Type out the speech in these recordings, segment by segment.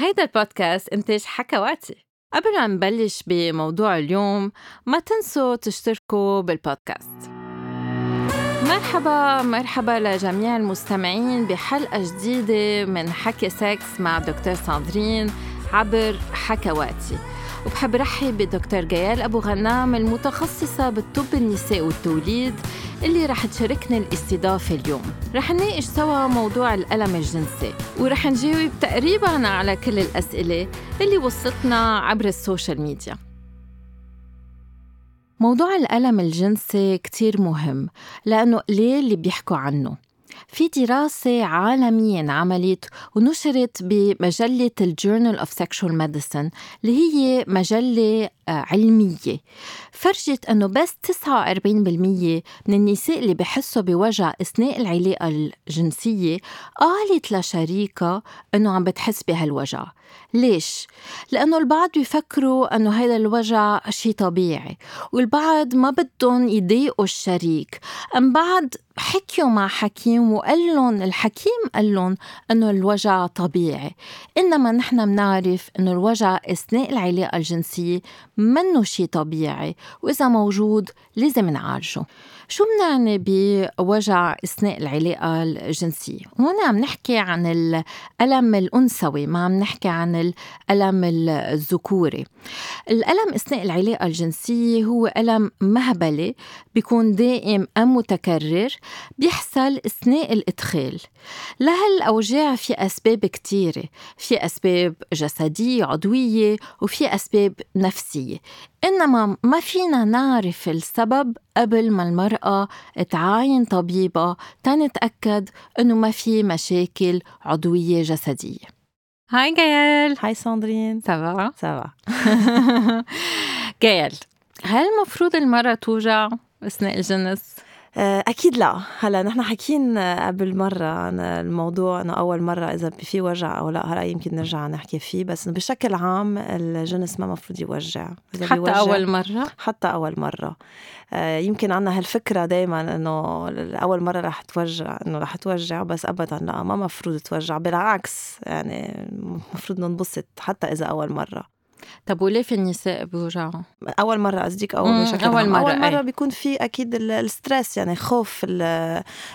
هيدا البودكاست إنتاج حكواتي. قبل ما نبلش بموضوع اليوم ما تنسوا تشتركوا بالبودكاست. مرحبا مرحبا لجميع المستمعين بحلقة جديدة من حكي سكس مع دكتور ساندرين عبر حكواتي. وبحب رحب بدكتور جيال أبو غنام المتخصصة بالطب النساء والتوليد اللي رح تشاركنا الاستضافة اليوم. رح نناقش سوا موضوع الألم الجنسي ورح نجاوب تقريبا على كل الأسئلة اللي وصلتنا عبر ال social media. موضوع الألم الجنسي كتير مهم لأنه قليل اللي بيحكوا عنه. في دراسة عالمية انعملت ونشرت بمجلة ال Journal of Sexual Medicine اللي هي مجلة آه، علمية. فرجت أنه بس 49% من النساء اللي بحسوا بوجع أثناء العلاقة الجنسية قالت لشريكها أنه عم بتحس بهالوجع. ليش؟ لأنه البعض بيفكروا أنه هذا الوجع شيء طبيعي والبعض ما بدهم يضايقوا الشريك. أم بعد حكيوا مع حكيم وقال لهم الحكيم قال لهم أنه الوجع طبيعي. إنما نحن بنعرف أنه الوجع أثناء العلاقة الجنسية منه شيء طبيعي وإذا موجود لازم نعالجه. شو بنعني بوجع إثناء العلاقة الجنسية؟ هون عم نحكي عن الألم الأنثوي ما عم نحكي عن الألم الذكوري. الألم إثناء العلاقة الجنسية هو ألم مهبلي بيكون دائم أم متكرر بيحصل إثناء الإدخال. لهالأوجاع في أسباب كثيره، في أسباب جسدية عضوية وفي أسباب نفسية. إنما ما فينا نعرف السبب قبل ما المرأة تعاين طبيبة تنتأكد إنه ما في مشاكل عضوية جسدية. Hi جيال Hi ساندرين. ça va ça va جيال هل المفروض المرأة توجع أثناء الجنس؟ آه، أكيد لا. هلا نحن حاكيين قبل مرة عن الموضوع إنه أول مرة إذا في وجع أو لا هلا يمكن نرجع نحكي فيه بس بشكل عام الجنس ما مفروض يوجع. إذا حتى بيوجع أول مرة؟ حتى أول مرة. آه، يمكن عنا هالفكرة دايما إنه أول مرة رح توجع إنه رح توجع بس أبدا لا ما مفروض توجع. بالعكس يعني مفروض ننبسط حتى إذا أول مرة. طب وليه في النساء بيوجعوا؟ أول مرة قصدك أو بشكل أول مرة أول مرة أي. بيكون في أكيد الستريس يعني خوف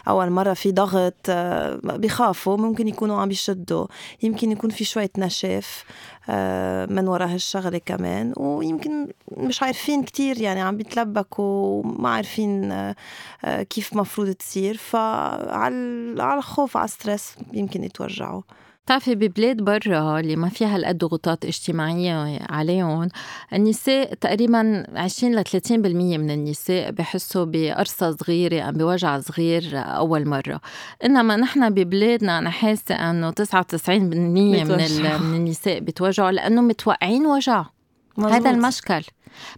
أول مرة في ضغط آه، بيخافوا ممكن يكونوا عم بيشدوا يمكن يكون في شوية نشف آه، من وراء هالشغلة كمان ويمكن مش عارفين كتير يعني عم بيتلبكوا وما عارفين آه، كيف مفروض تصير فعلى على الخوف على الستريس يمكن يتوجعوا بتعرفي ببلاد برا اللي ما فيها هالقد ضغوطات اجتماعية عليهم النساء تقريبا 20 ل 30% من النساء بحسوا بقرصة صغيرة أم بوجع صغير أول مرة. إنما نحن ببلادنا أنا حاسة إنه 99% من, من النساء بتوجعوا لأنه متوقعين وجع. مزبوط. هذا المشكل.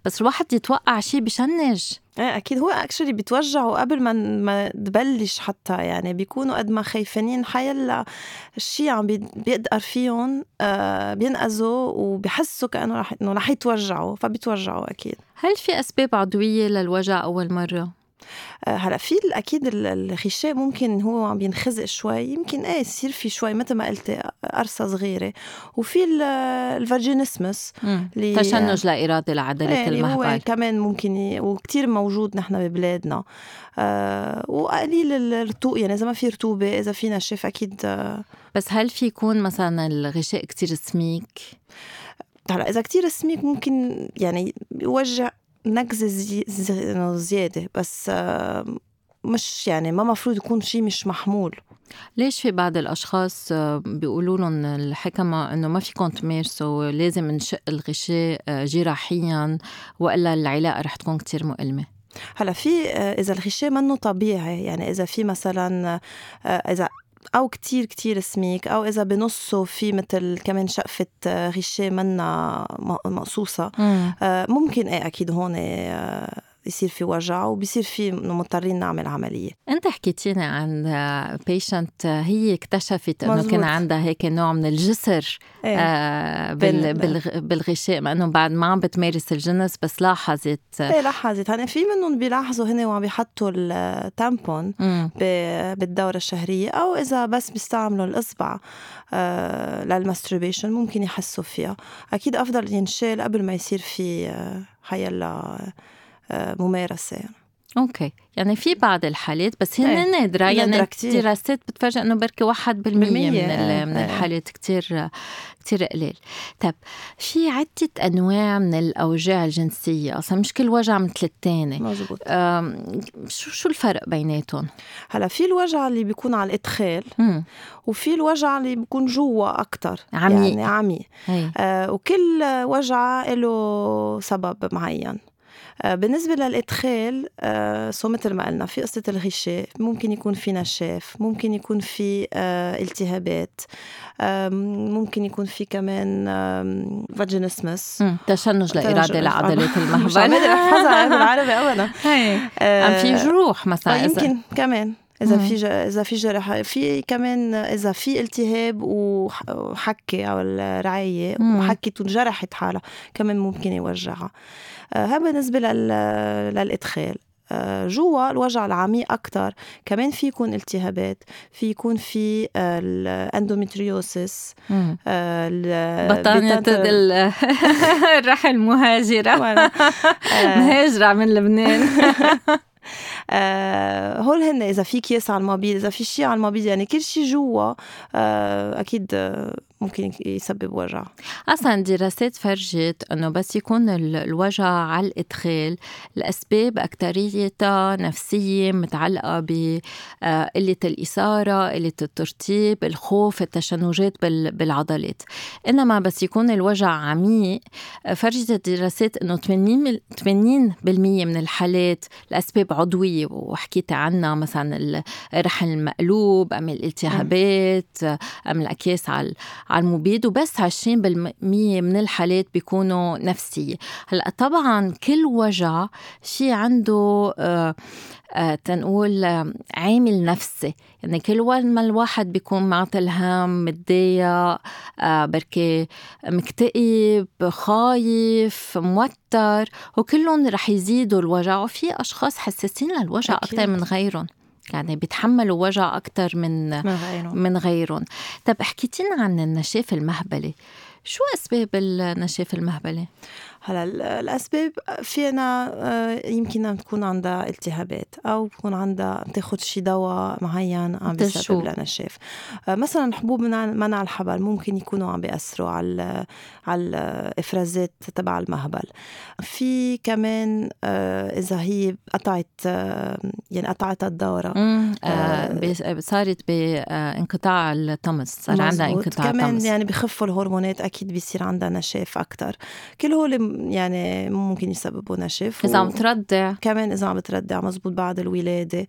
بس الواحد يتوقع شيء بشنج. إيه أكيد هو اكشلي بيتوجعوا قبل ما ما تبلش حتى يعني بيكونوا قد ما خايفين حيلا الشيء عم بيقدر فيهم آه بينقذوا وبحسوا كأنه رح إنه رح يتوجعوا فبيتوجعوا أكيد. هل في أسباب عضويه للوجع أول مرة؟ هلا في أكيد الغشاء ممكن هو عم ينخزق شوي. يمكن إيه يصير في شوي مثل ما قلتي قرصة صغيرة. وفي ال vaginismus اللي تشنج لا ارادي لعضله إيه المهبل. هو كمان ممكن. وكثير موجود نحن ببلادنا. آه وقليل الرطوبة يعني إذا ما في رطوبة إذا في نشف أكيد آه بس هل في يكون مثلا الغشاء كتير سميك؟ هلأ إذا كتير سميك ممكن يعني يوجع. نكزة زي... زي... زيادة بس مش يعني ما مفروض يكون شيء مش محمول. ليش في بعض الأشخاص بيقولوا لهم الحكمة إنه ما فيكم تمارسوا لازم نشق الغشاء جراحيا وإلا العلاقة رح تكون كتير مؤلمة؟ هلأ في إذا الغشاء منه طبيعي يعني إذا في مثلا إذا أو كتير كتير سميك أو إذا بنصه في مثل كمان شقفة غشاء منا مقصوصة مم. آه، ممكن إيه أكيد هون آه، يصير في وجع وبيصير في مضطرين نعمل عملية أنت حكيتيني عن patient هي اكتشفت إنه. كان عندها هيك نوع من الجسر إيه. آه بال بال- بالغ- بالغشاء مع إنه بعد ما عم بتمارس الجنس بس لاحظت إيه لاحظت هلا في منهم بيلاحظوا هن وعم بيحطوا ال tampon مم. ب- بالدورة الشهرية أو إذا بس بيستعملوا الإصبع آه، لل masturbation ممكن يحسوا فيها أكيد أفضل ينشال قبل ما يصير في آه، حيلا آه، ممارسة يعني. أوكي يعني في بعض الحالات بس هن إيه. نادرة يعني نادرة كتير. دراسات بتفرجي إنه بركي واحد بالمية من, إيه. من إيه. الحالات كتير كتير قليل طب في عدة أنواع من الأوجاع الجنسية أصلا مش كل وجع مثل التاني مزبوط شو شو الفرق بيناتهم؟ هلا في الوجع اللي بيكون على الإدخال مم. وفي الوجع اللي بيكون جوا أكتر عميق. يعني عميق هي آه، وكل وجع له سبب معين بالنسبة للإدخال آه، so مثل ما قلنا في قصة الغشاء ممكن يكون في نشاف ممكن يكون في آه، التهابات ممكن يكون في كمان vaginismus. تشنج لا إرادي. لعضلات مش المهبل. قادرة أحفظها بالعربي أبدا آه، عم في جروح مثلا. آه، يمكن كمان. إذا مم. في ج- إذا في جرح في كمان إذا في التهاب وح- وحكة أو الرعاية. وحكت وانجرحت حالها كمان ممكن يوجعها آه، هذا بالنسبة لل... للإدخال آه، جوا الوجع العميق أكتر كمان في يكون التهابات في يكون في آه، ال endometriosis مم. آه، ال- بطانية بتنت- ال- الرحم المهاجرة ولا. آه، مهاجرة من لبنان آه، هول هن إذا في كيس على المبيض إذا في شيء على المبيض يعني كل شيء جوا آه، أكيد آه، ممكن يسبب وجع. أصلا دراسات فرجت انه بس يكون ال- الوجع على الإدخال. الأسباب اكثريتها نفسية متعلقة بقله الإثارة قلة الترطيب الخوف التشنجات بال- بالعضلات. إنما بس يكون الوجع عميق آه، فرجت الدراسات إنه 80 80% من الحالات الأسباب عضوية. وحكيت عنها مثلا الرحم المقلوب أم الالتهابات أم الاكياس على على المبيد وبس 20% من الحالات بيكونوا نفسية. هلأ طبعا كل وجع في عنده آه آه تنقول آه عامل نفسي. يعني كل ما الواحد بيكون معطل هم متضايق آه بركي مكتئب خايف موتر وكلهم رح يزيدوا الوجع. وفي أشخاص حساسين للوجع. أكثر من غيرهم. يعني بيتحملوا وجع أكثر من من غيره من غيرهم. طب حكيتينا عن النشاف المهبلي. شو أسباب النشاف المهبلي؟ هلا ال- الأسباب فينا آه، يمكن تكون عندها التهابات أو تكون عندها بتاخذ شي دواء معين عم؟ بيسبب لها نشاف آه، مثلا حبوب منع الحبل ممكن يكونوا عم بيأثروا على على الإفرازات تبع المهبل في كمان آه، إذا هي قطعت يعني قطعت الدورة. آه صارت بانقطاع الطمس صار عندها. انقطاع كمان طمس يعني بخفوا الهرمونات أكيد بيصير عندها نشاف أكثر كل هول يعني ممكن يسببوا نشاف إذا و- عم ترضع كمان إذا عم بتردع مزبوط بعد الولادة.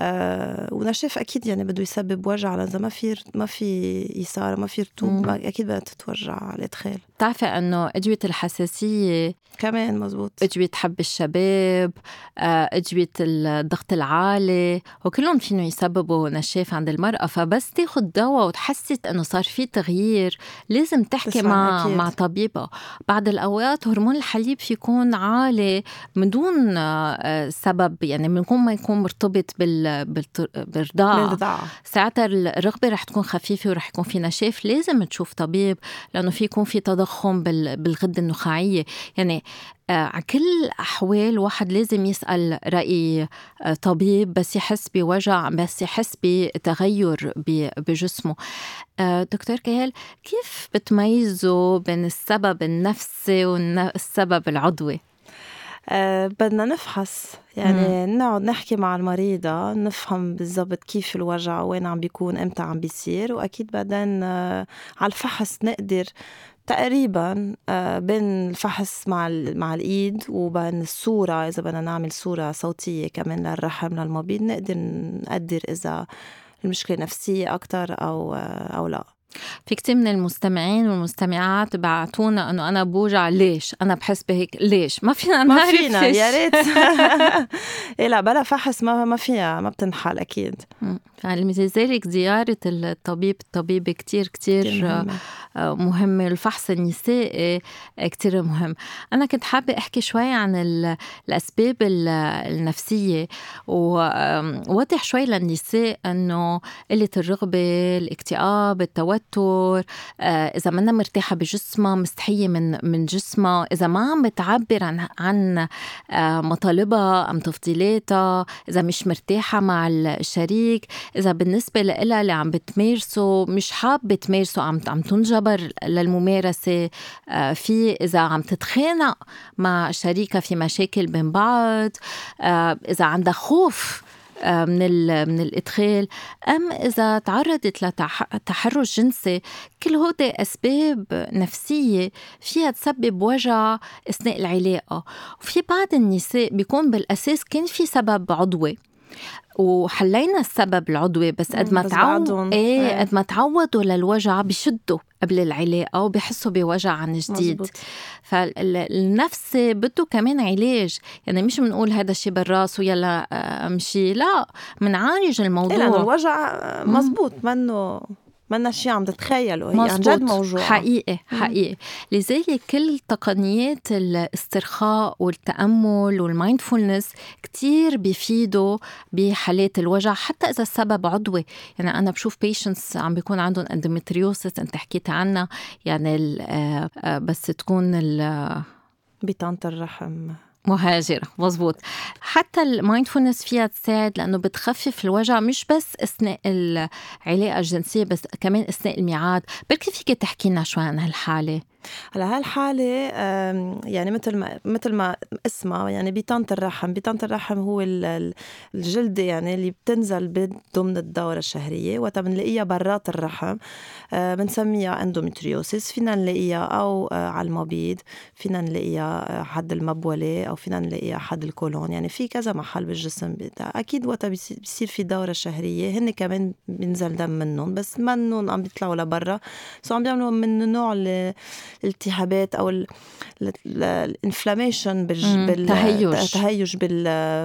آه ونشاف أكيد يعني بده يسبب وجع إذا ما في ما في إثارة ما في. رطوبة ما- أكيد بدها تتوجع على الإدخال بتعرفي إنه ادويه الحساسية كمان مزبوط ادويه حب الشباب آه، ادويه الضغط العالي وكلهم فيهم يسببوا نشاف عند المرأة فبس تاخد دواء وتحست إنه صار في تغيير لازم تحكي مع أكيد. مع طبيبها بعض الأوقات هرمون الحليب في يكون عالي من دون آه، آه، سبب يعني من ما يكون مرتبط بال بالرضاعة. ساعتها الرغبة رح تكون خفيفة ورح يكون في نشاف. لازم تشوف طبيب لأنه في يكون في تضخم بال- بالغدة النخاعية. يعني آه، على كل الأحوال واحد لازم يسأل رأي آه، طبيب بس يحس بوجع بس يحس بتغير بجسمه. آه، دكتور كيال كيف بتميزوا بين السبب النفسي والسبب العضوي؟ آه بدنا نفحص. يعني نقعد نحكي مع المريضة نفهم بالضبط كيف الوجع وين عم بيكون إمتى عم بيصير. وأكيد بعدين آه على الفحص نقدر تقريبا آه بين الفحص مع مع الإيد وبين الصورة. إذا بدنا نعمل صورة صوتية كمان للرحم للمبيض نقدر نقدر إذا المشكلة نفسية أكتر أو أو لا. في كتير من المستمعين والمستمعات بعتونا إنه أنا بوجع ليش؟ أنا بحس بهيك ليش؟ ما فينا ما فينا يا ريت. إيه لا بلا فحص ما ما فيها ما بتنحل أكيد. فلذلك زيارة الطبيب الطبيبة كتير كتير آه، مهمة الفحص النسائي كتير مهم. أنا كنت حابة أحكي شوي عن الأسباب النفسية ووضح شوي للنساء أنه قلة الرغبة الاكتئاب التوتر آه، إذا منا مرتاحة بجسمها مستحية من من جسمها. إذا ما عم بتعبر عن عن آه، مطالبها أم تفضيلاتها إذا مش مرتاحة مع الشريك إذا بالنسبة لها اللي عم بتمارسه مش حابة تمارسه عم عم تنجبر للممارسة آه، في إذا عم تتخانق مع شريكها في مشاكل بين بعض إذا عندها خوف من من الإدخال أم إذا تعرضت لتحرش جنسي كل هودي أسباب نفسية فيها تسبب وجع أثناء العلاقة. وفي بعض النساء بيكون بالأساس كان في سبب عضوي. وحلينا السبب العضوي بس قد ما تعودوا إيه, إيه. قد ما تعودوا للوجع بشدوا قبل العلاقة وبحسوا بوجع عن جديد. فالنفسي بده كمان علاج. يعني مش بنقول هذا الشيء بالراس ويلا آه، امشي لا بنعالج الموضوع. إيه الوجع مزبوط منه منا شيء عم تتخيله هي عن جد موجوع حقيقي حقيقي. لذلك كل تقنيات الاسترخاء والتأمل والمايندفولنس كتير بيفيدوا بحالات الوجع حتى إذا السبب عضوي. يعني أنا بشوف patients عم بيكون عندهم endometriosis أنت حكيت عنها. يعني آه، آه، بس تكون بطانه الرحم. مهاجرة. مزبوط حتى ال mindfulness فيها تساعد لأنه بتخفف الوجع مش بس أثناء العلاقة الجنسية بس كمان أثناء الميعاد. بركي فيك تحكي لنا شوي عن هالحالة؟ هلأ هالحالة يعني مثل ما مثل ما اسمها يعني بطانة الرحم، بطانة الرحم هو الجلدة يعني اللي بتنزل ضمن الدورة الشهرية وقتها بنلاقيها برات الرحم. آه، بنسميها endometriosis فينا نلاقيها أو آه، على المبيض فينا نلاقيها آه، حد المبولة أو فينا نلاقيها حد الكولون. يعني في كذا محل بالجسم أكيد وقتها بيصير في دورة شهرية. هن كمان بينزل دم منهم بس منهم عم بيطلعوا لبرا. so عم بيعملوا من نوع الالتهابات أو ال inflammation بالتهيج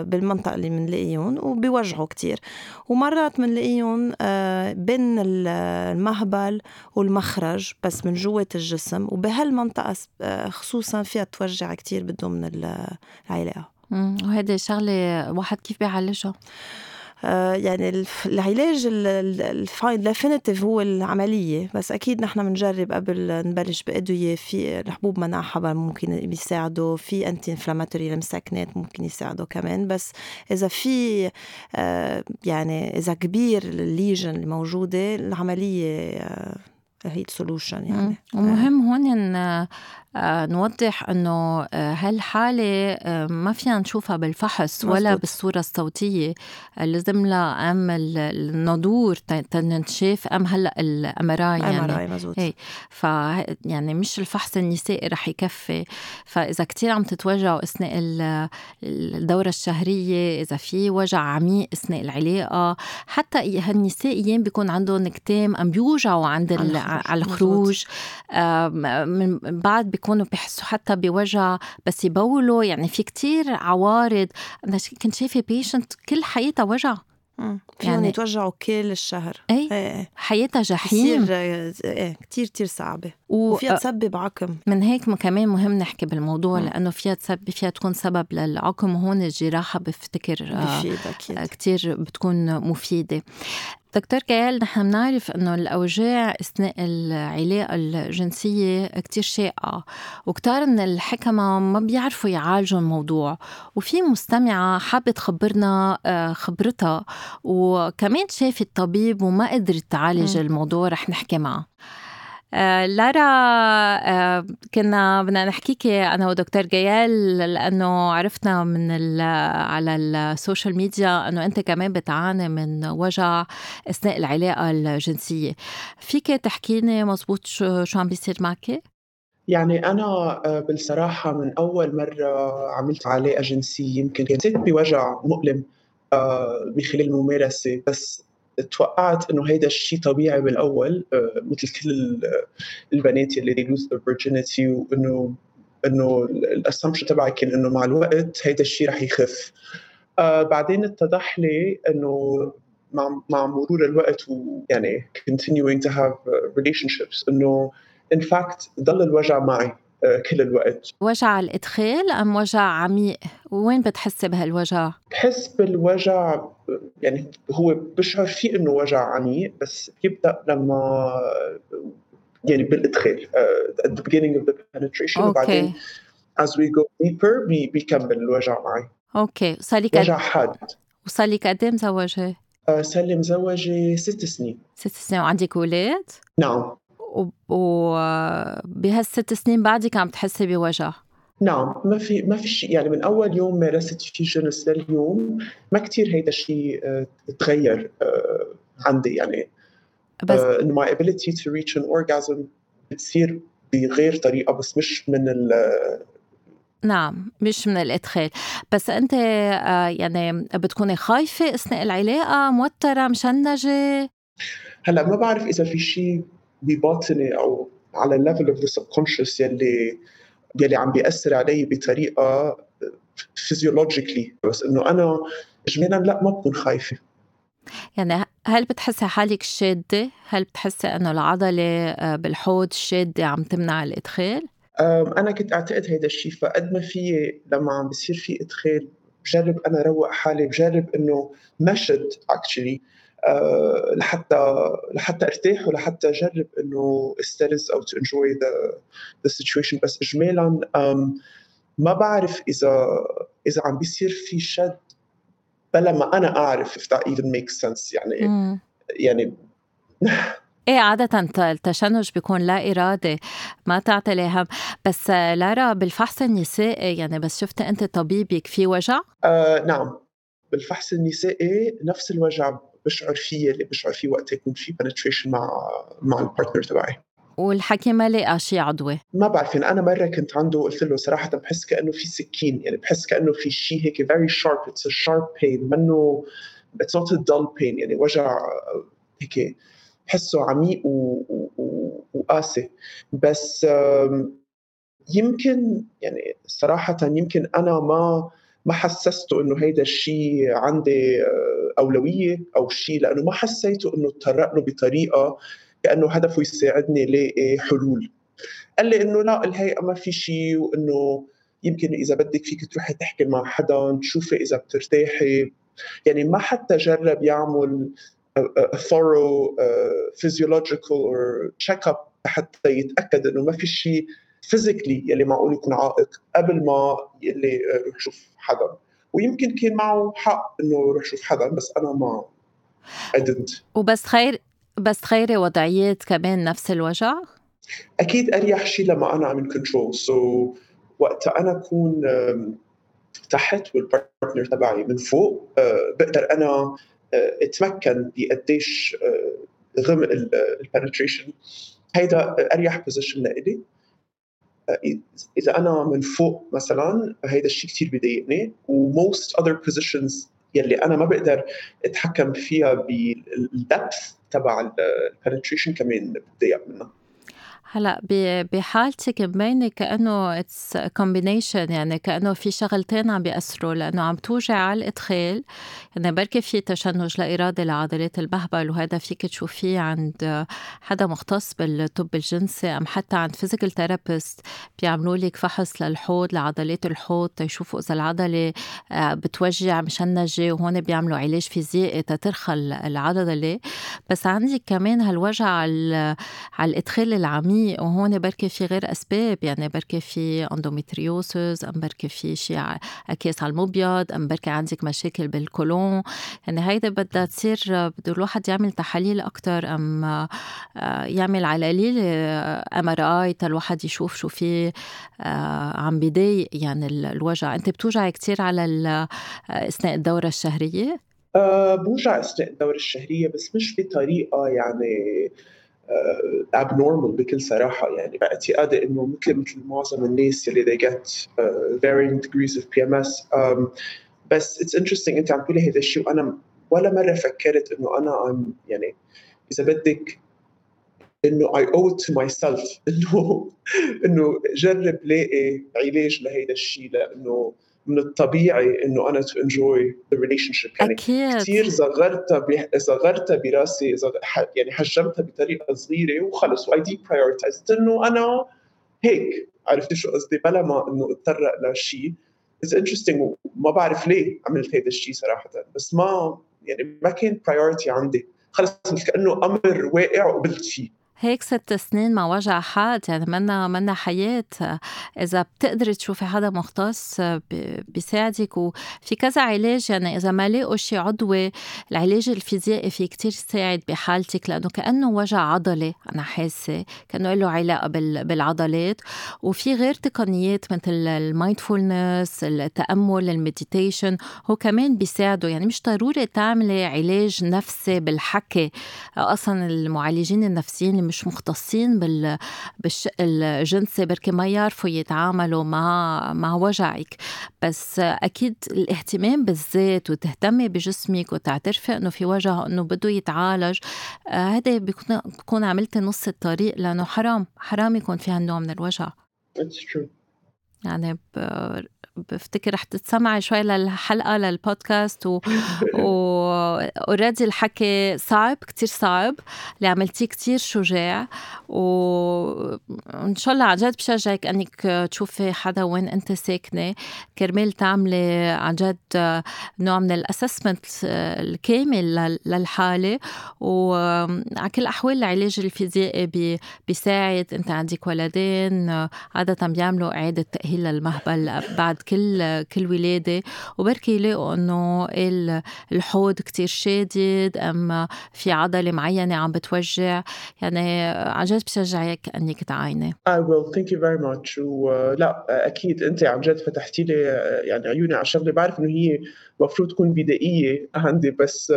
بالمنطقة اللي بنلاقيهم وبيوجعوا كتير. ومرات بنلاقيهم آه، بين المهبل والمخرج بس من جوة الجسم وبهالمنطقة آه، خصوصا فيها توجع كتير من العلاقة. وهذه شغلة واحد كيف بيعالجها؟ آه، يعني العلاج ال definitive هو العملية. بس أكيد نحن بنجرب قبل نبلش بأدوية في الحبوب منع الحبل ممكن بيساعدوا في anti-inflammatory المسكنات ممكن يساعدوا كمان. بس إذا في آه، يعني إذا كبير ال lesion الموجودة العملية آه، هي ال solution يعني. ومهم هون إن آه، نوضح إنه آه، هالحالة آه، ما فينا نشوفها بالفحص مزبوط. ولا بالصورة الصوتية. لازم لها أم النضور تنشاف أم هلأ الامراي يعني. مزبوط هي ف يعني مش الفحص النسائي رح يكفي. فإذا كتير عم تتوجعوا أثناء الدورة الشهرية إذا في وجع عميق أثناء العلاقة حتى هالنساء أيام بيكون عندهم كتام ام بيوجعوا عند على الخروج. من بعد بيكونوا بيحسوا حتى بوجع بس يبولوا. يعني في كتير عوارض. أنا كنت شايفة بيشنت كل حياتها وجع. يعني يتوجعوا كل الشهر. اي إيه. حياتها جحيم. إيه كثير كثير صعبة. و... وفيها تسبب عقم. من هيك كمان مهم نحكي بالموضوع م. لأنه فيها تسبب فيها تكون سبب للعقم. وهون الجراحة بفتكر أكيد. كثير بتكون مفيدة. دكتور كيال نحن بنعرف إنه الأوجاع أثناء العلاقة الجنسية كتير شائعة وكتار من الحكمة ما بيعرفوا يعالجوا الموضوع وفي مستمعة حابة تخبرنا آه، خبرتها وكمان شافت طبيب وما قدرت تعالج الموضوع رح نحكي معها آه، لارا آه، كنا بدنا نحكيكي أنا ودكتور جيال لأنه عرفنا من على ال social media إنه أنت كمان بتعاني من وجع أثناء العلاقة الجنسية. فيك تحكيني مزبوط شو عم بيصير معك؟ يعني أنا آه، بالصراحة من أول مرة عملت علاقة جنسية يمكن كنت بوجع مؤلم من خلال الممارسة. بس توقعت إنه هيدا الشيء طبيعي بالأول آه، مثل كل البنات اللي they lose their virginity وإنه إنه الاسامبشن تبعي كان إنه مع الوقت هيدا الشيء رح يخف. آه بعدين اتضح لي إنه مع مع مرور الوقت ويعني continuing to have relationships إنه in fact ضل الوجع معي. آه، كل الوقت وجع الإدخال أم وجع عميق؟ وين بتحسي بهالوجع؟ بحس بالوجع يعني هو بشعر فيه إنه وجع عميق بس بيبدأ لما يعني بالإدخال uh, at the beginning of the penetration أوكي. وبعدين as we go deeper بي بيكمل الوجع معي أوكي صار لك وجع حاد وصار لك قد إيه مزوجة؟ uh, صار لي مزوجة ست سنين ست سنين وعندك أولاد؟ نعم وبهالست سنين بعدك عم تحسي بوجع. نعم ما في ما في شيء. يعني من أول يوم مارست في جنس لليوم ما كثير هيدا الشيء آه، تغير آه، عندي. يعني بس آه، إنه my ability to reach an orgasm بتصير بغير طريقة بس مش من ال نعم مش من الإدخال. بس آه، يعني بتكوني خايفة أثناء العلاقة موترة مشنجة؟ هلأ ما بعرف إذا في شيء بباطني أو على ال level of the subconscious يلي يلي عم بيأثر علي بطريقة physiologically بس إنه أنا اجمالا لا ما بكون خايفة يعني هل بتحسي حالك شادة؟ هل بتحسي أنه العضلة آه، بالحوض شادة عم تمنع الإدخال؟ أم، أنا كنت أعتقد هيدا الشيء بقد ما في لما عم بصير في إدخال بجرب أنا روق حالي بجرب إنه ما شد actually لحتى لحتى أرتاح ولحتى أجرب إنه I stress أو to enjoy the the situation بس اجمالا ما بعرف اذا إذا عم بيصير في شد بلا ما أنا أعرف if that even makes sense. يعني مم. يعني إيه عادة الت- التشنج بيكون لا إرادي ما تعتلي هم بس آه، لارا بالفحص النسائي يعني بس شفتي أنت طبيبك في وجع؟ آه نعم. بالفحص النسائي نفس الوجع. بشعر فيه اللي بشعر فيه وقت يكون في penetration مع مع ال partner تبعي. والحكيم ما لقى شيء عضوي؟ ما بعرف يعني أنا مرة كنت عنده قلت له صراحة بحس كأنه في سكين يعني بحس كأنه في شيء هيك very sharp it's a sharp pain منه it's not a dull pain يعني وجع هيك بحسه عميق و- و- وقاسي. بس يمكن يعني صراحة يمكن أنا ما ما حسسته إنه هيدا الشيء عندي آه، أولوية أو شيء لأنه ما حسيته إنه تطرق له بطريقة كأنه هدفه يساعدني لاقي حلول. قال لي إنه لا الهيئة ما في شيء وإنه يمكن إذا بدك فيك تروحي تحكي مع حدا تشوفي إذا بترتاحي. يعني ما حتى جرب يعمل a, a thorough physiological or check up حتى يتأكد إنه ما في شيء physically يلي معقول يكون عائق قبل ما يلي آه، يروح يشوف حدا. ويمكن كان معه حق إنه يروح يشوف حدا بس أنا ما I didn't. وبس تغيري بس تغيري وضعيات كمان نفس الوجع؟ أكيد أريح شيء لما أنا عم control so وقتها أنا أكون تحت وال partner تبعي من فوق أه، بقدر أنا أه، أتمكن بقديش غمق ال penetration هيدا أريح position لإلي. إذا أنا من فوق مثلا هيدا الشيء كثير بضايقني. و most other positions يلي أنا ما بقدر أتحكم فيها بال depth تبع ال penetration كمان بتضايق منها. هلأ بحالتك مبينة كأنه it's combination يعني كأنه في شغلتين عم بيأثروا لأنه عم توجع على الإدخال يعني بركي في تشنج لا إرادي لعضلات المهبل وهذا فيك تشوفيه عند حدا مختص بالطب الجنسي أم حتى عند physical therapist بيعملوا لك فحص للحوض لعضلات الحوض تيشوفوا إذا العضلة آه، بتوجع مشنجة وهون بيعملوا علاج فيزيائي تترخى العضلة. بس عندك كمان هالوجع على الإدخال العميق وهون بركي في غير أسباب يعني بركي في endometriosis أم بركي في شيء أكياس على المبيض أم بركي عندك مشاكل بالكولون. يعني هيدا بدها تصير بده الواحد يعمل تحاليل أكثر أم آه، يعمل على القليل MRI الواحد يشوف شو في آه، عم بيضايق يعني ال- الوجع. أنت بتوجعي كتير على آه، أثناء الدورة الشهرية؟ أه بوجع أثناء الدورة الشهرية بس مش بطريقة يعني abnormal بكل صراحة. يعني باعتقادي إنه مثل مثل معظم الناس اللي they get uh, varying degrees of PMS um, بس it's interesting أنت عم تقولي هذا الشيء وأنا ولا مرة فكرت إنه أنا يعني إذا بدك إنه I owe it to myself انه إنه جرب لاقي علاج لهيدا الشيء لأنه من الطبيعي إنه أنا to enjoy the relationship يعني أكيد. كثير صغرتها صغرتها براسي يعني حجمتها بطريقة صغيرة وخلص. و I deprioritized إنه أنا هيك. عرفتي شو قصدي؟ بلا ما إنه أتطرق لشيء it's interesting وما بعرف ليه عملت هذا الشيء صراحة. بس ما يعني ما كان priority عندي. خلص مثل كأنه أمر واقع وقبلت فيه. هيك ست سنين مع وجع حاد يعني منا منا حياة. إذا بتقدري تشوفي حدا مختص بيساعدك وفي كذا علاج يعني إذا ما لاقوا شيء عضوي العلاج الفيزيائي في كتير يساعد بحالتك لأنه كأنه وجع عضلي أنا حاسة. كأنه له علاقة بالعضلات. وفي غير تقنيات مثل ال mindfulness التأمل ال meditation هو كمان بيساعدوا. يعني مش ضروري تعملي علاج نفسي بالحكي. أصلا المعالجين النفسيين مش مختصين بال بالشق الجنسي بركي ما يعرفوا يتعاملوا مع مع وجعك بس أكيد الاهتمام بالذات وتهتمي بجسمك وتعترفي إنه في وجع إنه بده يتعالج هذا بيكون بكون عملتي نص الطريق لأنه حرام حرام يكون في هالنوع من الوجع It's true. يعني بفتكر رح تتسمعي شوي للحلقة للبودكاست و اوريدي الحكي صعب كتير صعب اللي عملتيه كتير شجاع وان شاء الله عن جد بشجعك إنك تشوفي حدا وين أنت ساكنة. كرمال تعملي عن جد نوع من الأسسمنت الكامل للحالة وعلى كل الاحوال العلاج الفيزيائي بيساعد. أنت عندك ولدين عادة بيعملوا إعادة تأهيل للمهبل بعد كل كل ولادة وبركي يلاقوا إنه الحوض كتير شادد أم في عضلة معينة عم بتوجع. يعني عن جد بشجعك إنك تعايني. I will. Thank you very much. ولا أكيد أنت عن جد فتحتي لي يعني عيوني على شغله بعرف إنه هي المفروض تكون بدائية عندي بس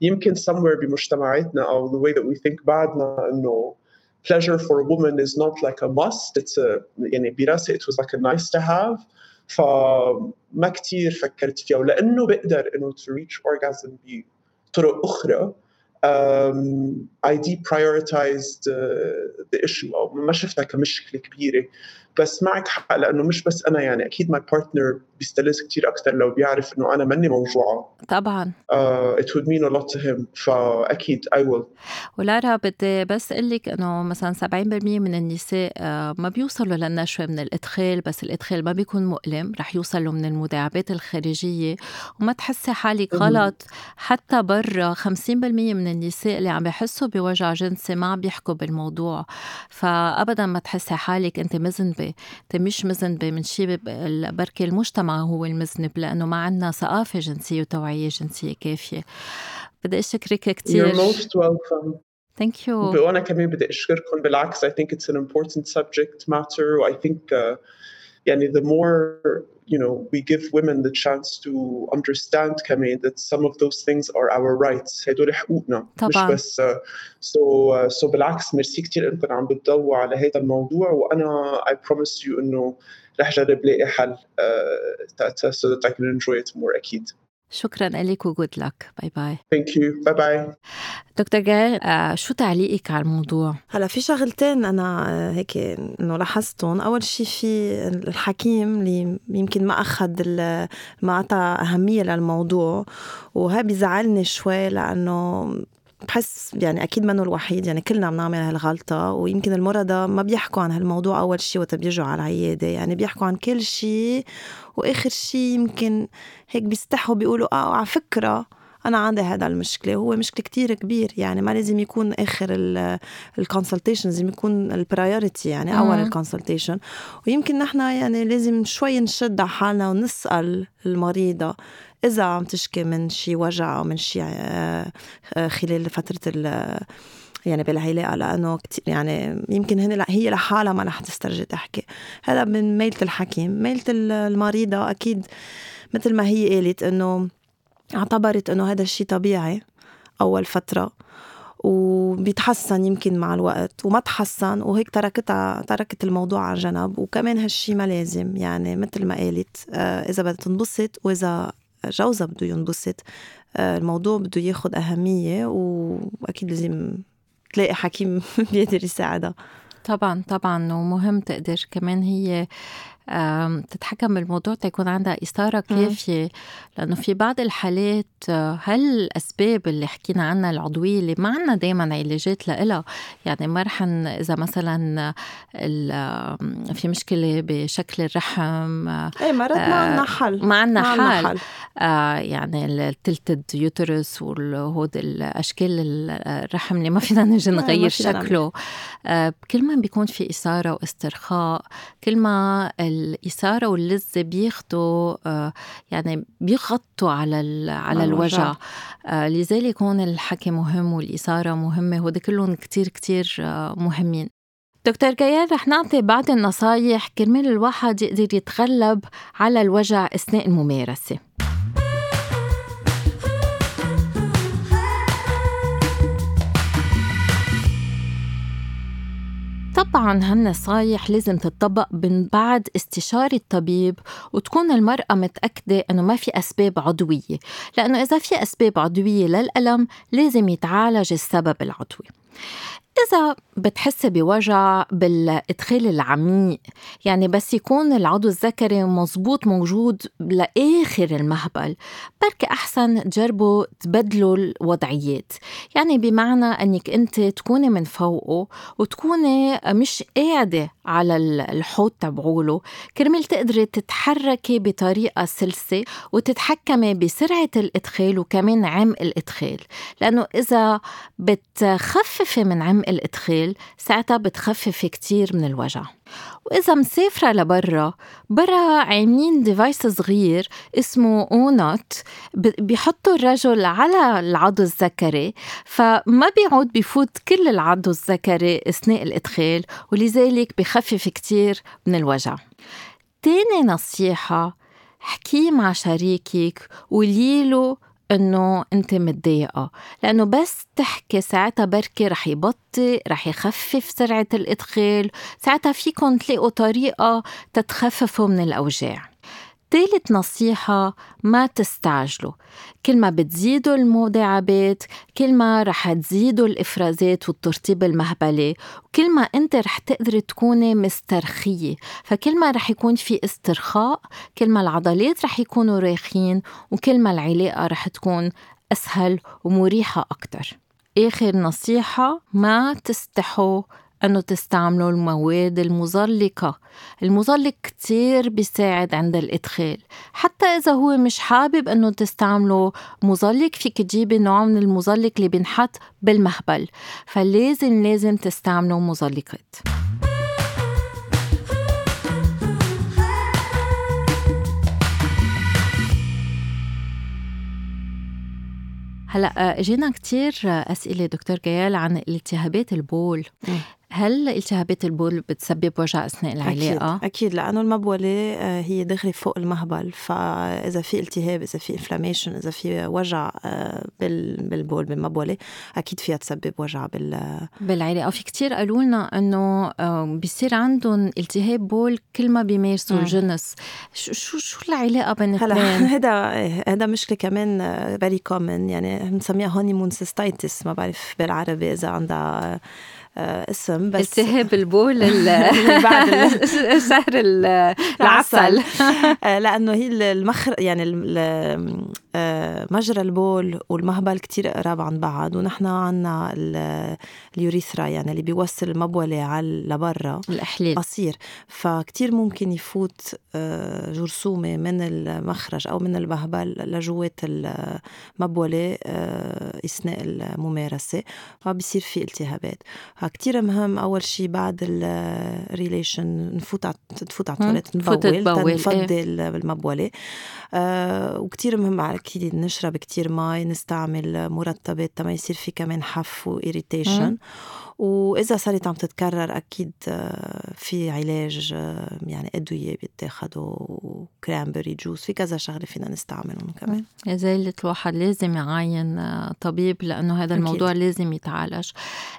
يمكن somewhere بمجتمعاتنا أو the way that we think بعدنا إنه pleasure for a woman is not like a must. It's a يعني براسي it was like a nice to have. فما كتير فكرت فيها ولأنه بقدر إنه to reach orgasm بطرق أخرى um, I deprioritized uh, the issue أو ما شفتها كمشكلة كبيرة. بس معك حق لأنه مش بس أنا يعني أكيد my partner بيستلذ كثير أكثر لو بيعرف إنه أنا ماني موجوعة. طبعا. it would mean a lot to him فأكيد I will. ولارا بدي بس أقول لك إنه مثلا 70% من النساء آه، ما بيوصلوا للنشوه من الإدخال بس الإدخال ما بيكون مؤلم رح يوصلوا من المداعبات الخارجية. وما تحسي حالك غلط حتى برا 50% من النساء اللي عم بيحسوا بوجع جنسي ما عم بيحكوا بالموضوع. فابدا ما تحسي حالك أنت مذنبه أنت مش مذنبه من شيء بركي المجتمع هو المذنب لأنه ما عندنا ثقافة جنسية وتوعية جنسية كافية. بدي أشكرك كثير You're most welcome. ثانك يو وأنا كمان بدي أشكركم. بالعكس I think it's an important subject matter. و I think uh, يعني the more you know we give women the chance to understand كمان that some of those things are our rights هدول حقوقنا طبعا. مش بس uh, so uh, so بالعكس ميرسي كثير انكم عم بتضووا على هذا الموضوع وانا I promise you انه رح جرب لاقي حل uh, so that I can enjoy it more اكيد شكرا لك وجود لك. bye bye Thank you. bye bye دكتور جيال آه شو تعليقك على الموضوع؟ هلا في شغلتين أنا آه، هيك إنه لاحظتهم. أول شيء في الحكيم اللي يمكن ما أخذ ما أعطى أهمية للموضوع وهذا بيزعلني شوي لأنه بحس يعني أكيد منه الوحيد يعني كلنا بنعمل هالغلطة ويمكن المرضى ما بيحكوا عن هالموضوع أول شيء وقت بيجوا على العيادة يعني بيحكوا عن كل شيء وآخر شيء يمكن هيك بيستحوا بيقولوا آه على فكرة أنا عندي هذا المشكلة هو مشكلة كتير كبير يعني ما لازم يكون آخر ال consultation لازم يكون ال priority يعني أول. ال consultation ويمكن نحن يعني لازم شوي نشد على حالنا ونسأل المريضة إذا عم تشكي من شي وجع أو من شي آه، آه، خلال فترة ال يعني بالعلاقه لأنه كتير يعني يمكن هن هي لحالها ما رح تسترجي تحكي. هذا من ميلة الحكيم ميلة المريضة أكيد مثل ما هي قالت إنه اعتبرت إنه هذا الشيء طبيعي أول فترة وبيتحسن يمكن مع الوقت وما تحسن وهيك تركتها تركت الموضوع على جنب وكمان هالشي ما لازم يعني مثل ما قالت آه، إذا بدها تنبسط وإذا جوزها بده ينبسط. آه، الموضوع بده ياخد أهمية وأكيد لازم تلاقي حكيم بيقدر يساعدها. طبعا طبعا ومهم تقدر. كمان هي تتحكم بالموضوع تكون عندها إثارة كافية لأنه في بعض الحالات هل الأسباب اللي حكينا عنها العضوية اللي ما عنا دايما علاجات لإلها يعني ما رح إذا مثلا في مشكلة بشكل الرحم إيه مرات ما عنا حل ما عنا حل, حل. آه يعني التلتد يوترس وهود الأشكال الرحم اللي ما فينا نجي نغير شكله. آه كل ما بيكون في إثارة واسترخاء كل ما الإثارة واللذة بياخدوا آه، يعني بيغطوا على على الوجع. آه، لذلك هون الحكي مهم والإثارة مهمة. وهذا كلهم كتير كتير آه، مهمين. دكتور جيال رح نعطي بعض النصايح كرمال الواحد يقدر يتغلب على الوجع أثناء الممارسة. طبعا هالنصايح لازم تطبق من بعد استشارة الطبيب وتكون المرأة متأكدة أنه ما في أسباب عضوية. لأنه إذا في أسباب عضوية للألم لازم يتعالج السبب العضوي. إذا بتحس بوجع بالإدخال العميق. يعني بس يكون العضو الذكري مزبوط موجود لآخر المهبل. بركي أحسن تجربوا تبدلوا الوضعيات. يعني بمعنى أنك أنت تكوني من فوقه وتكوني مش قاعدة على الحوض تبعوله. كرمال تقدري تتحركي بطريقة سلسة وتتحكمي بسرعة الإدخال وكمان عمق الإدخال. لأنه إذا بتخففي من عمق الإدخال ساعتها بتخففي كتير من الوجع. وإذا مسافرة لبرا برا عاملين ديفايس صغير اسمه اونوت بيحطوا الرجل على العضو الذكري فما بيعود بفوت كل العضو الذكري أثناء الإدخال ولذلك بخفف كتير من الوجع. تاني نصيحة حكي مع شريكك وقوليله إنه أنت متضايقة. لأنه بس تحكي ساعتها بركي رح يبطئ رح يخفف سرعة الإدخال ساعتها فيكم تلاقوا طريقة تتخففوا من الأوجاع. تالت نصيحة ما تستعجلوا. كل ما بتزيدوا المداعبات كل ما رح تزيدوا الإفرازات والترطيب المهبلي وكل ما أنت رح تقدري تكوني مسترخية. فكل ما رح يكون في استرخاء كل ما العضلات رح يكونوا راخين وكل ما العلاقة رح تكون أسهل ومريحة أكتر. آخر نصيحة ما تستحوا أنه تستعملوا المواد المزلقة. المزلق كتير بيساعد عند الإدخال. حتى إذا هو مش حابب أنه تستعملوا مزلق فيك تجيبي نوع من المزلق اللي بينحط بالمهبل. فلازم لازم تستعملوا مزلقات. هلأ إجينا كثير أسئلة دكتور جيال عن التهابات البول. هل التهابات البول بتسبب وجع أثناء العلاقة؟ أكيد أكيد لأنه المبولة آه، هي دغري فوق المهبل فإذا في التهاب إذا في inflammation إذا في وجع آه، بالبول بالمبولة أكيد فيها تسبب وجع بال بالعلاقة. في كتير قالوا لنا إنه بيصير عندهم التهاب بول كل ما بيمارسوا الجنس شو شو شو العلاقة بين هلا هذا هذا مشكلة كمان very common يعني بنسميها honeymoon cystitis ما بعرف بالعربي إذا عندها آه، اسم بس التهاب البول بعد شهر العسل. آه، لأنه هي المخر يعني آه، مجرى البول والمهبل كتير قراب عن بعض ونحن عنا ال urethra يعني اللي بيوصل المبولة على لبرا الأحليل. قصير. فكتير ممكن يفوت جرثومة من المخرج أو من المهبل لجوات المبولة أثناء الممارسة فبصير في التهابات. كتير مهم أول شيء بعد ال relation نفوت على تفوت على التواليت نبول إيه؟ المبوله آه وكتير مهم أكيد نشرب كتير مي نستعمل مرطبات تما يصير في كمان حف و irritation وإذا صارت عم تتكرر أكيد آه، في علاج آه، يعني أدوية بيتاخدوا و cranberry juice في كذا شغلة فينا نستعملهم كمان. زي الواحد لازم يعاين آه، طبيب لأنه هذا الموضوع أكيد. لازم يتعالج.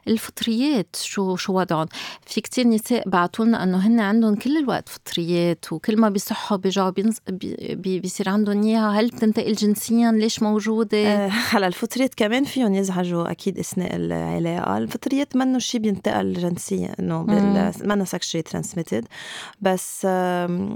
الفطريات شو شو وضعهم؟ في كتير نساء بعتوا لنا أنه هن عندهم كل الوقت فطريات وكل ما بيصحوا بيرجعوا بي بيصير عندهم إياها هل بتنتقل جنسيا؟ ليش موجودة؟ هلا الفطريات كمان فيهم يزعجوا أكيد أثناء العلاقة. الفطريات منه شيء بينتقل جنسيا إنه منه sexually transmitted بس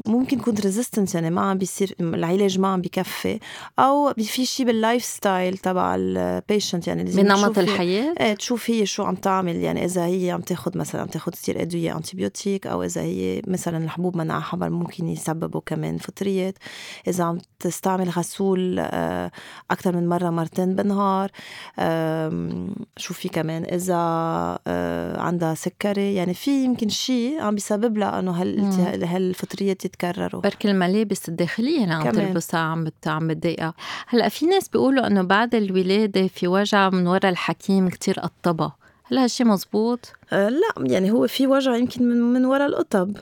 ممكن يكون resistance يعني ما عم بيصير العلاج ما عم بكفي. أو في شيء بال lifestyle تبع ال patient يعني لازم بنمط الحياة؟ إيه تشوف هي شو عم تعمل. يعني إذا هي عم تاخذ مثلا عم تاخذ كثير أدوية antibiotic أو إذا هي مثلا الحبوب منع حمل ممكن يسببوا كمان فطريات. إذا عم تستعمل غسول آه، أكثر من مرة مرتين بالنهار شو في كمان؟ إذا عندها سكري. يعني في يمكن شيء عم بيسبب لها إنه هالفطريات يتكرروا بركي الملابس الداخلية اللي عم تلبسها عم. عم بتضايقها. هلأ في ناس بيقولوا إنه بعد الولادة في وجع من وراء الحكيم كتير قطبها. هل هالشي مزبوط؟ أه لا يعني هو في وجع يمكن من, من وراء القطب. آه،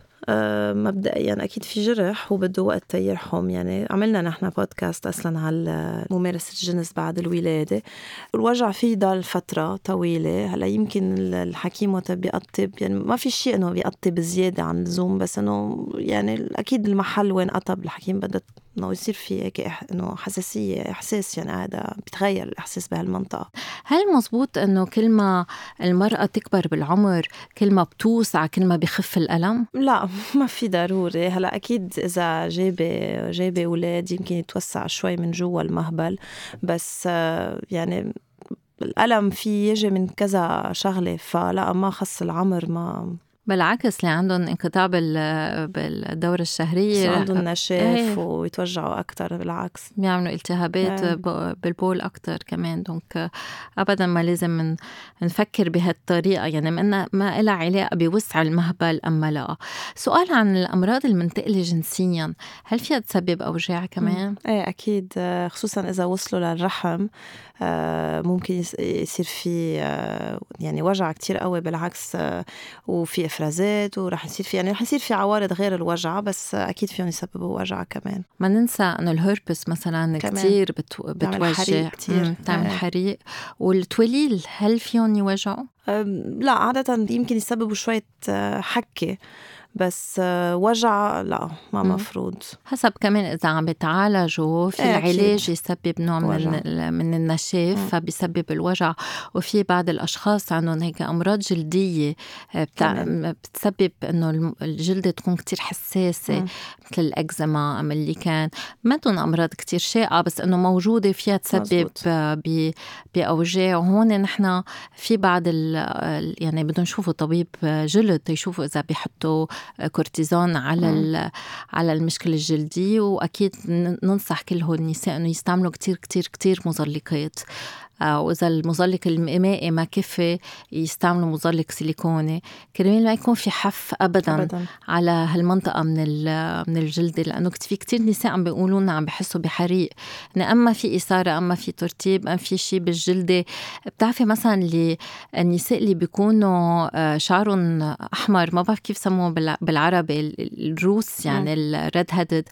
مبدئيا يعني أكيد في جرح وبده وقت تيرحم. يعني عملنا نحن بودكاست أصلا على ممارسه الجنس بعد الولادة. الوجع فيه ضل فترة طويلة. هلأ يمكن الحكيم وقت بيقطب. يعني ما في شيء إنه بيقطب زيادة عن اللزوم بس إنه يعني أكيد المحل وين قطب الحكيم بدها إنه يصير في هيك إنه حساسية إحساس. يعني هذا بيتغير الإحساس بهالمنطقة. هل مزبوط إنه كل ما المرأة تكبر بالعمر كل ما بتوسع كل ما بخف الألم؟ لا. ما في ضروري هلا أكيد إذا جايبه جايبه أولاد يمكن يتوسع شوي من جوا المهبل بس يعني الألم في يجي من كذا شغلة فلا ما خص العمر ما بالعكس اللي عندهم انقطاع بالدورة الشهرية عندهم نشاف إيه. ويتوجعوا أكثر بالعكس. بيعملوا التهابات إيه. بالبول أكثر كمان. دونك أبدا ما لازم نفكر بهالطريقة. يعني ما ما لها علاقة بوسع المهبل أم لا. سؤال عن الأمراض المنتقلة جنسيا. هل فيها تسبب أوجاع كمان؟ إيه أكيد. خصوصا إذا وصلوا للرحم آه، ممكن يصير في آه، يعني وجع كتير قوي بالعكس آه، وفي افرازات وراح يصير في يعني رح يصير في عوارض غير الوجع بس أكيد فيهم يسببوا وجع كمان. ما ننسى إنه الهربس مثلا كثير بتو... بتوجع. كثير بتعمل حريق. والتوليل هل فيهم يوجعوا؟ لا عادة يمكن يسببوا شوية حكة بس وجع لا ما مفروض. حسب كمان إذا عم بتعالجوا في إيه العلاج يسبب نوع من من النشاف مم. فبيسبب الوجع. وفي بعض الأشخاص عندهم هيك أمراض جلدية آه، بتاع بتسبب إنه الجلد تكون كتير حساسة مم. مثل الأكزيما أم اللي كان. ما أمراض كتير شائعة بس إنه موجودة فيها تسبب بأوجاع. وهون نحن في بعض يعني بدهم يشوفوا طبيب جلد تيشوفوا إذا بيحطوا كورتيزون على على المشكلة الجلدية وأكيد ننصح كل هول النساء إنه يستعملوا كتير كتير كتير مزلقات وإذا المزلق المائي ما كفي يستعملوا مزلق سيليكوني. كرمال ما يكون في حف ابدا, أبداً. على هالمنطقة من من الجلد لأنه في كتير نساء عم بيقولوا لنا عم بحسوا بحريق. يعني أما في إثارة أما في ترتيب أما في شيء بالجلدة. بتعرفي مثلا اللي النساء اللي بيكونوا آه، شعرهم أحمر ما بعرف كيف سموه بالعربي ال rousse يعني ال red headed.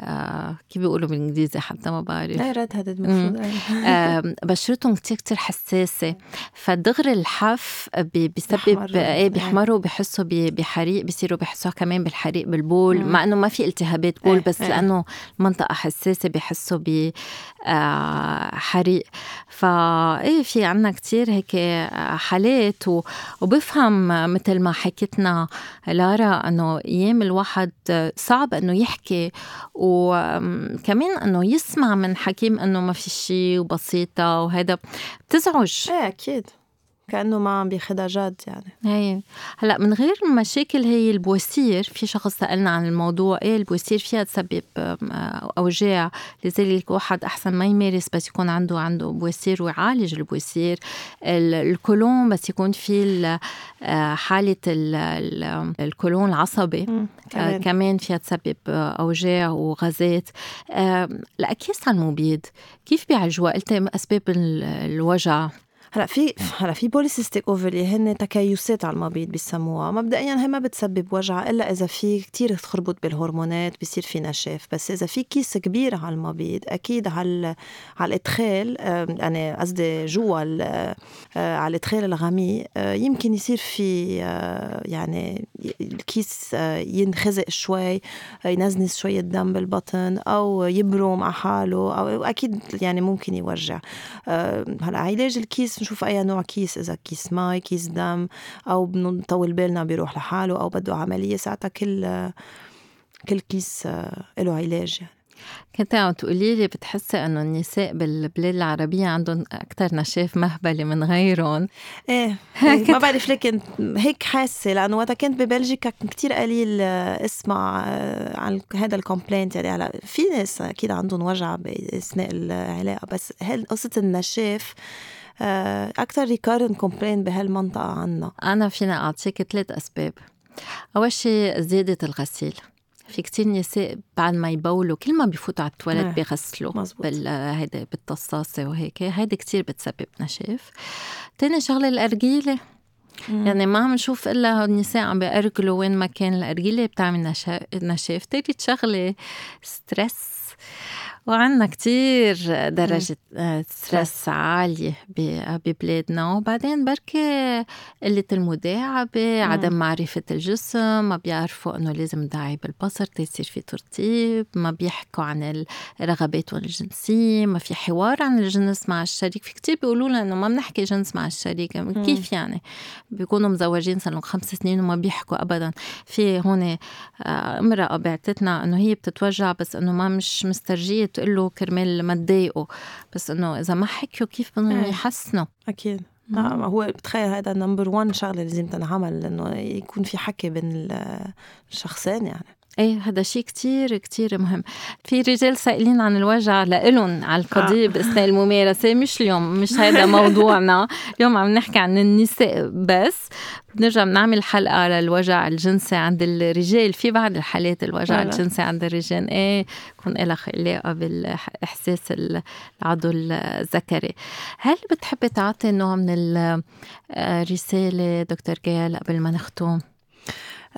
آه كيف بيقولوا بالإنجليزي حتى ما بعرف. إيه red headed المفروض آه بشرتهم كتير كتير حساسة. فدغري الحف بيسبب إيه بيحمروا بحسوا بحريق بيصيروا بحسوا كمان بالحريق بالبول. مع إنه ما في التهابات بول بس لأنه المنطقة حساسة بحسوا ب آه، حريق. فايه في عنا كتير هيك حالات وبفهم مثل ما حكيتنا لارا إنه أيام الواحد صعب إنه يحكي وكمان إنه يسمع من حكيم إنه ما في شيء وبسيطه وهذا. بتزعج؟ إيه أكيد. كأنه ما عم بياخذها جد يعني. هي هلا من غير مشاكل هي البواسير في شخص سألنا عن الموضوع إيه البواسير فيها تسبب أوجاع. لذلك الواحد أحسن ما يمارس بس يكون عنده عنده بواسير ويعالج البواسير الكولون بس يكون في آه، حالة الكولون العصبي. كمان. كمان فيها تسبب أوجاع وغازات. الاكياس على المبيض كيف بيعالجوها قلت أسباب الوجع. هلا في هلا في polycystic ovary هن تكيسات على المبيض بيسموها. مبدئيا هي ما بتسبب وجع إلا إذا في كتير تخربط بالهرمونات بصير في نشاف. بس إذا في كيس كبير على المبيض أكيد على على الإدخال يعني قصدي جوا آه، على الإدخال الغميق آه، يمكن يصير في آه، يعني الكيس ينخزق شوي ينزنز شوية دم بالبطن أو يبرم على حاله أو أكيد يعني ممكن يوجع. هلا علاج الكيس نشوف أي نوع كيس إذا كيس مي كيس دم أو بنطول بالنا بيروح لحاله أو بده عملية ساعتها كل كل كيس آه، له علاج يعني. كنت عم تقولي لي بتحسي إنه النساء بالبلاد العربية عندهم أكثر نشاف مهبلي من غيرهم إيه, ما بعرف لكن هيك حاسة لأنه وقتها كنت ببلجيكا كثير قليل آه، اسمع آه، عن هذا ال complaint يعني هلا في ناس أكيد عندهم وجع بأثناء العلاقة بس هل قصة النشاف أكثر recurrent complaint بهالمنطقة عنا. أنا فينا أعطيك ثلاث أسباب. أول شيء زيادة الغسيل. في كتير نساء بعد ما يبولوا كل ما بيفوتوا على التواليت آه، بيغسلوا بال هيدا بالطصاصة وهيك. هيدي كتير بتسبب نشاف تاني شغلة الأرجيلة. يعني ما عم نشوف إلا النساء عم بيأرجلوا وين ما كان الأرجيلة بتعمل نشاف. تالت شغلة stress. وعندنا كتير درجة stress عالية ببلادنا. وبعدين بركي قلة المداعبة عدم معرفة الجسم ما بيعرفوا إنه لازم نداعي بالبصر تيصير في ترطيب ما بيحكوا عن الرغبات الجنسية ما في حوار عن الجنس مع الشريك. في كتير بيقولوا لنا إنه ما بنحكي جنس مع الشريك. كيف يعني؟ بيكونوا مزوجين صار لهم خمس سنين وما بيحكوا ابدا. في هون آه، امرأة بعتتنا إنه هي بتتوجع بس إنه ما مش مسترجية تقول له كرمال ما تضايقوا بس إنه إذا ما حكيوا كيف بدهم إيه. يحسنوا؟ أكيد. نعم هو بتخيل هذا نمبر 1 شغلة لازم تنعمل إنه يكون في حكي بين الشخصين يعني. إيه هذا شيء كتير كتير مهم. في رجال سائلين عن الوجع لإلهم على القضية آه. بأثناء الممارسة مش اليوم مش هذا موضوعنا. اليوم عم نحكي عن النساء بس. بنرجع بنعمل حلقة على الوجع الجنسي عند الرجال. في بعض الحالات الوجع الجنسي عند الرجال. إيه يكون لها علاقة بالإحساس العضو الذكري. هل بتحبي تعطي نوع من الرسالة دكتور جيال قبل ما نختم؟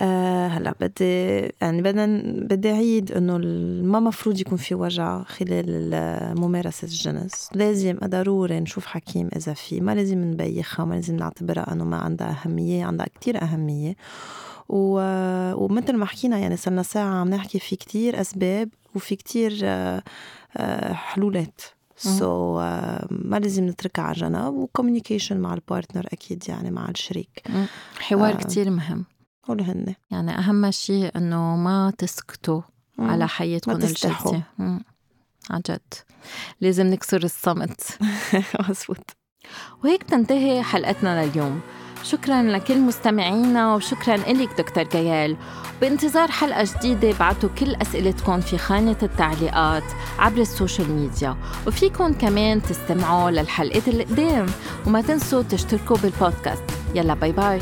آه هلا بدي يعني بدنا بدي أعيد إنه ما مفروض يكون في وجع خلال ممارسة الجنس. لازم ضروري نشوف حكيم إذا في. ما لازم نبيخها ما لازم نعتبرها إنه ما عندها أهمية عندها كتير أهمية. و... ومثل ما حكينا يعني صرنا ساعة عم نحكي في كتير أسباب وفي كتير آه، آه، حلولات. so so, آه، ما لازم نتركها على جنب و communication مع ال partner أكيد يعني مع الشريك. حوار آه، كتير مهم. هول هن. يعني أهم شيء إنه ما تسكتوا مم. على حياتكم الجنسية عن جد. لازم نكسر الصمت. مزبوط. وهيك تنتهي حلقتنا لليوم. شكرا لكل مستمعينا وشكرا لك دكتور جيال. بانتظار حلقة جديدة بعتوا كل أسئلتكم في خانة التعليقات عبر ال social media. وفيكم كمان تستمعوا للحلقات اللي قدام. وما تنسوا تشتركوا بالبودكاست. يلا bye bye.